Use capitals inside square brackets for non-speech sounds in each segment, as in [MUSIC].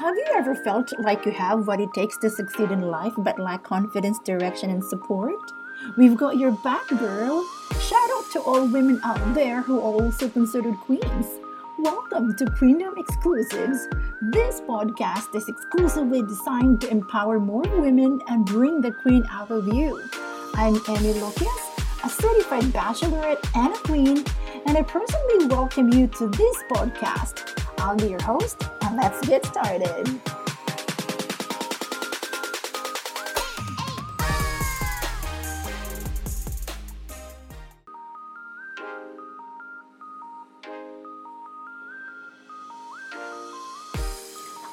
Have you ever felt like you have what it takes to succeed in life but lack confidence, direction, and support? We've got your back, girl. Shout out to all women out there who are also considered queens. Welcome to Queendom Exclusives. This podcast is exclusively designed to empower more women and bring the queen out of you. I'm Emmie Lopez, a certified bachelorette and a queen, and I personally welcome you to this podcast. I'll be your host, and let's get started.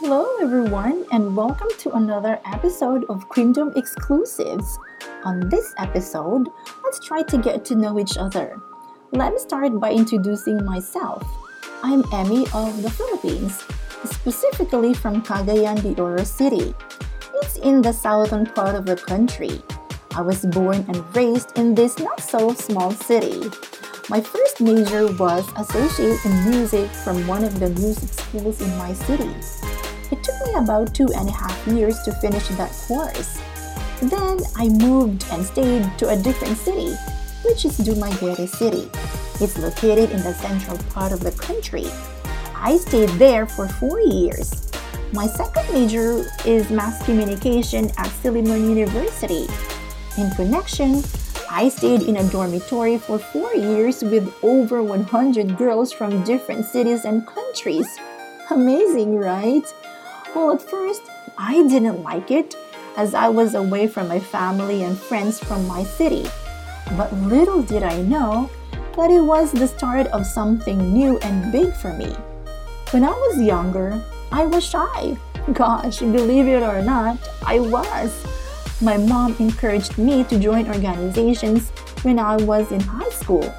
Hello, everyone, and welcome to another episode of Queendom Exclusives. On this episode, let's try to get to know each other. Let me start by introducing myself. I'm Emmie of the Philippines, specifically from Cagayan de Oro City. It's in the southern part of the country. I was born and raised in this not so small city. My first major was Associate in Music from one of the music schools in my city. It took me about two and a half years to finish that course. Then I moved and stayed to a different city, which is Dumaguete City. It's located in the central part of the country. I stayed there for four years. My second major is mass communication at Silliman University. In connection, I stayed in a dormitory for four years with over 100 girls from different cities and countries. Amazing, right? Well, at first, I didn't like it as I was away from my family and friends from my city. But little did I know that it was the start of something new and big for me. When I was younger, I was shy. [LAUGHS] Gosh, believe it or not, I was. My mom encouraged me to join organizations when I was in high school.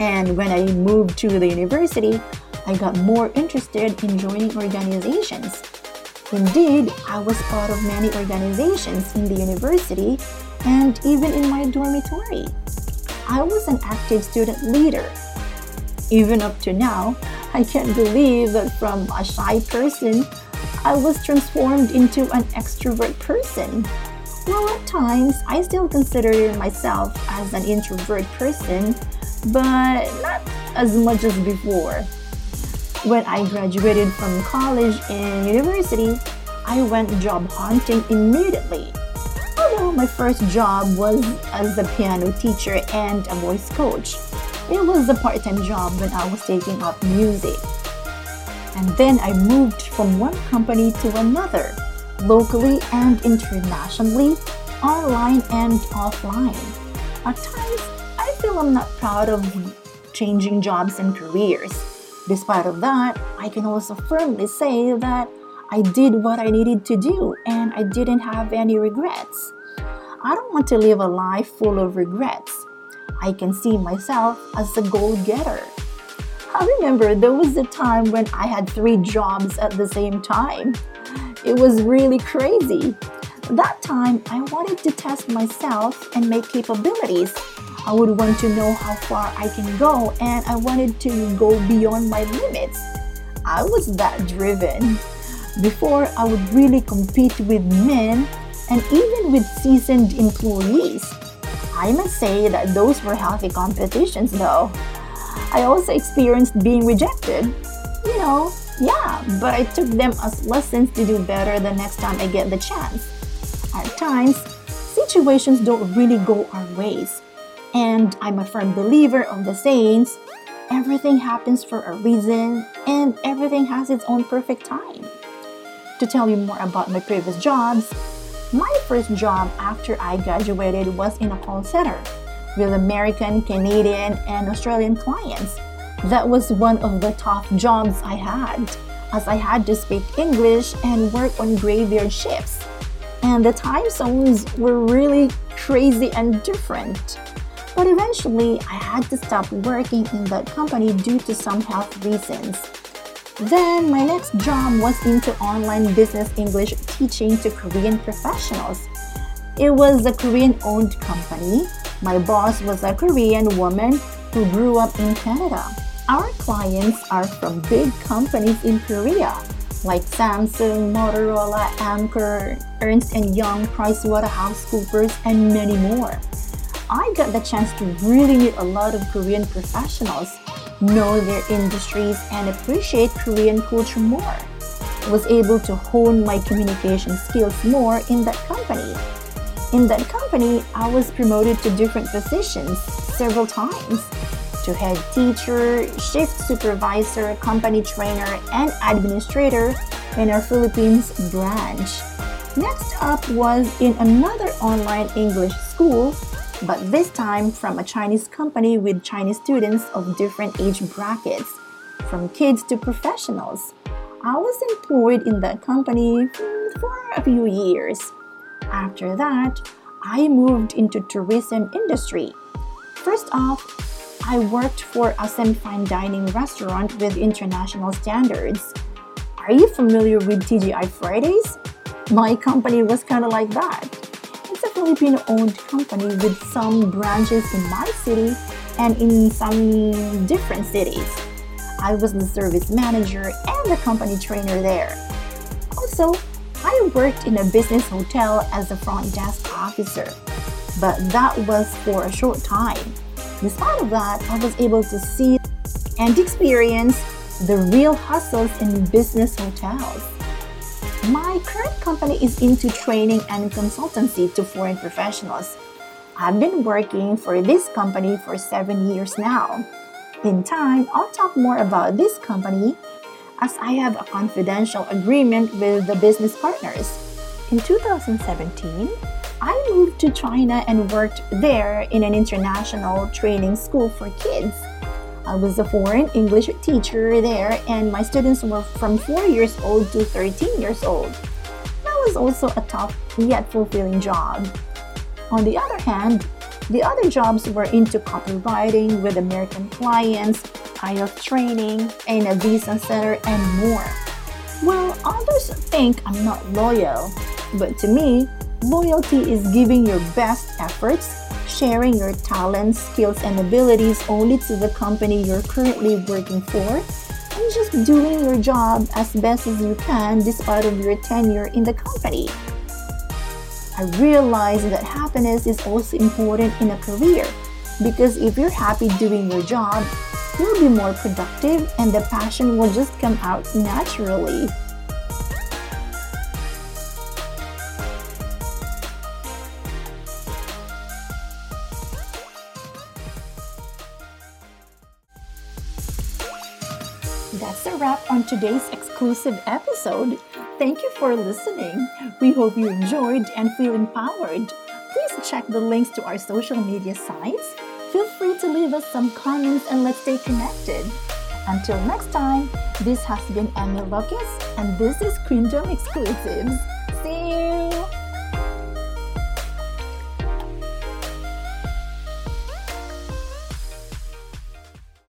And when I moved to the university, I got more interested in joining organizations. Indeed, I was part of many organizations in the university and even in my dormitory. I was an active student leader. Even up to now, I can't believe that from a shy person, I was transformed into an extrovert person. Well, at times, I still consider myself as an introvert person, but not as much as before. When I graduated from college and university, I went job hunting immediately. My first job was as a piano teacher and a voice coach, it was a part time job when I was taking up music. And then I moved from one company to another, locally and internationally, online and offline. At times, I feel I'm not proud of changing jobs and careers Despite of that, I can also firmly say that I did what I needed to do and I didn't have any regrets. I don't want to live a life full of regrets. I can see myself as a goal getter. I remember there was a time when I had three jobs at the same time. It was really crazy. That time, I wanted to test myself and my capabilities I would want to know how far I can go and I wanted to go beyond my limits. I was that driven. Before, I would really compete with men and even with seasoned employees. I must say that those were healthy competitions though. I also experienced being rejected. You know, yeah, but I took them as lessons to do better the next time I get the chance. At times, situations don't really go our ways. And I'm a firm believer of the sayings everything happens for a reason and everything has its own perfect time. To tell you more about my previous jobs, my first job after I graduated was in a call center with American, Canadian, and Australian clients. That was one of the top jobs I had, as I had to speak English and work on graveyard shifts. And the time zones were really crazy and different. But eventually, I had to stop working in that company due to some health reasons. Then, my next job was into online business English teaching to Korean professionals. It was a Korean owned company. My boss was a Korean woman who grew up in Canada. Our clients are from big companies in Korea, like Samsung, Motorola, Anker, Ernst & Young, PricewaterhouseCoopers, and many more. I got the chance to really meet a lot of Korean professionals, know their industries, and appreciate Korean culture more. I was able to hone my communication skills more in that company. In that company, I was promoted to different positions several times to head teacher, shift supervisor, company trainer, and administrator in our Philippines branch. Next up was in another online English school, but this time from a Chinese company with Chinese students of different age brackets, from kids to professionals. I was employed in that company for a few years. After that, I moved into tourism industry. First off, I worked for a semi-fine dining restaurant with international standards. Are you familiar with TGI Fridays? My company was kind of like that. It's a Filipino-owned company with some branches in my city and in some different cities. I was the service manager and the company trainer there. Also, I worked in a business hotel as a front desk officer, but that was for a short time. Despite of that, I was able to see and experience the real hustles in business hotels. My current company is into training and consultancy to foreign professionals. I've been working for this company for seven years now. In time, I'll talk more about this company as I have a confidential agreement with the business partners. In 2017, I moved to China and worked there in an international training school for kids. I was a foreign English teacher there, and my students were from 4 years old to 13 years old. That was also a tough yet fulfilling job. On the other hand, the other jobs were into copywriting with American clients, IELTS training, in a visa center, and more. Well, others think I'm not loyal, but to me, Loyalty is giving your best efforts, sharing your talents, skills, and abilities only to the company you're currently working for, and just doing your job as best as you can despite of your tenure in the company. I realize that happiness is also important in a career because if you're happy doing your job, you'll be more productive and the passion will just come out naturally. That's a wrap on today's exclusive episode. Thank you for listening. We hope you enjoyed and feel empowered. Please check the links to our social media sites. Feel free to leave us some comments and let's stay connected. Until next time, this has been Emmie Lopez and this is Queendom Exclusives.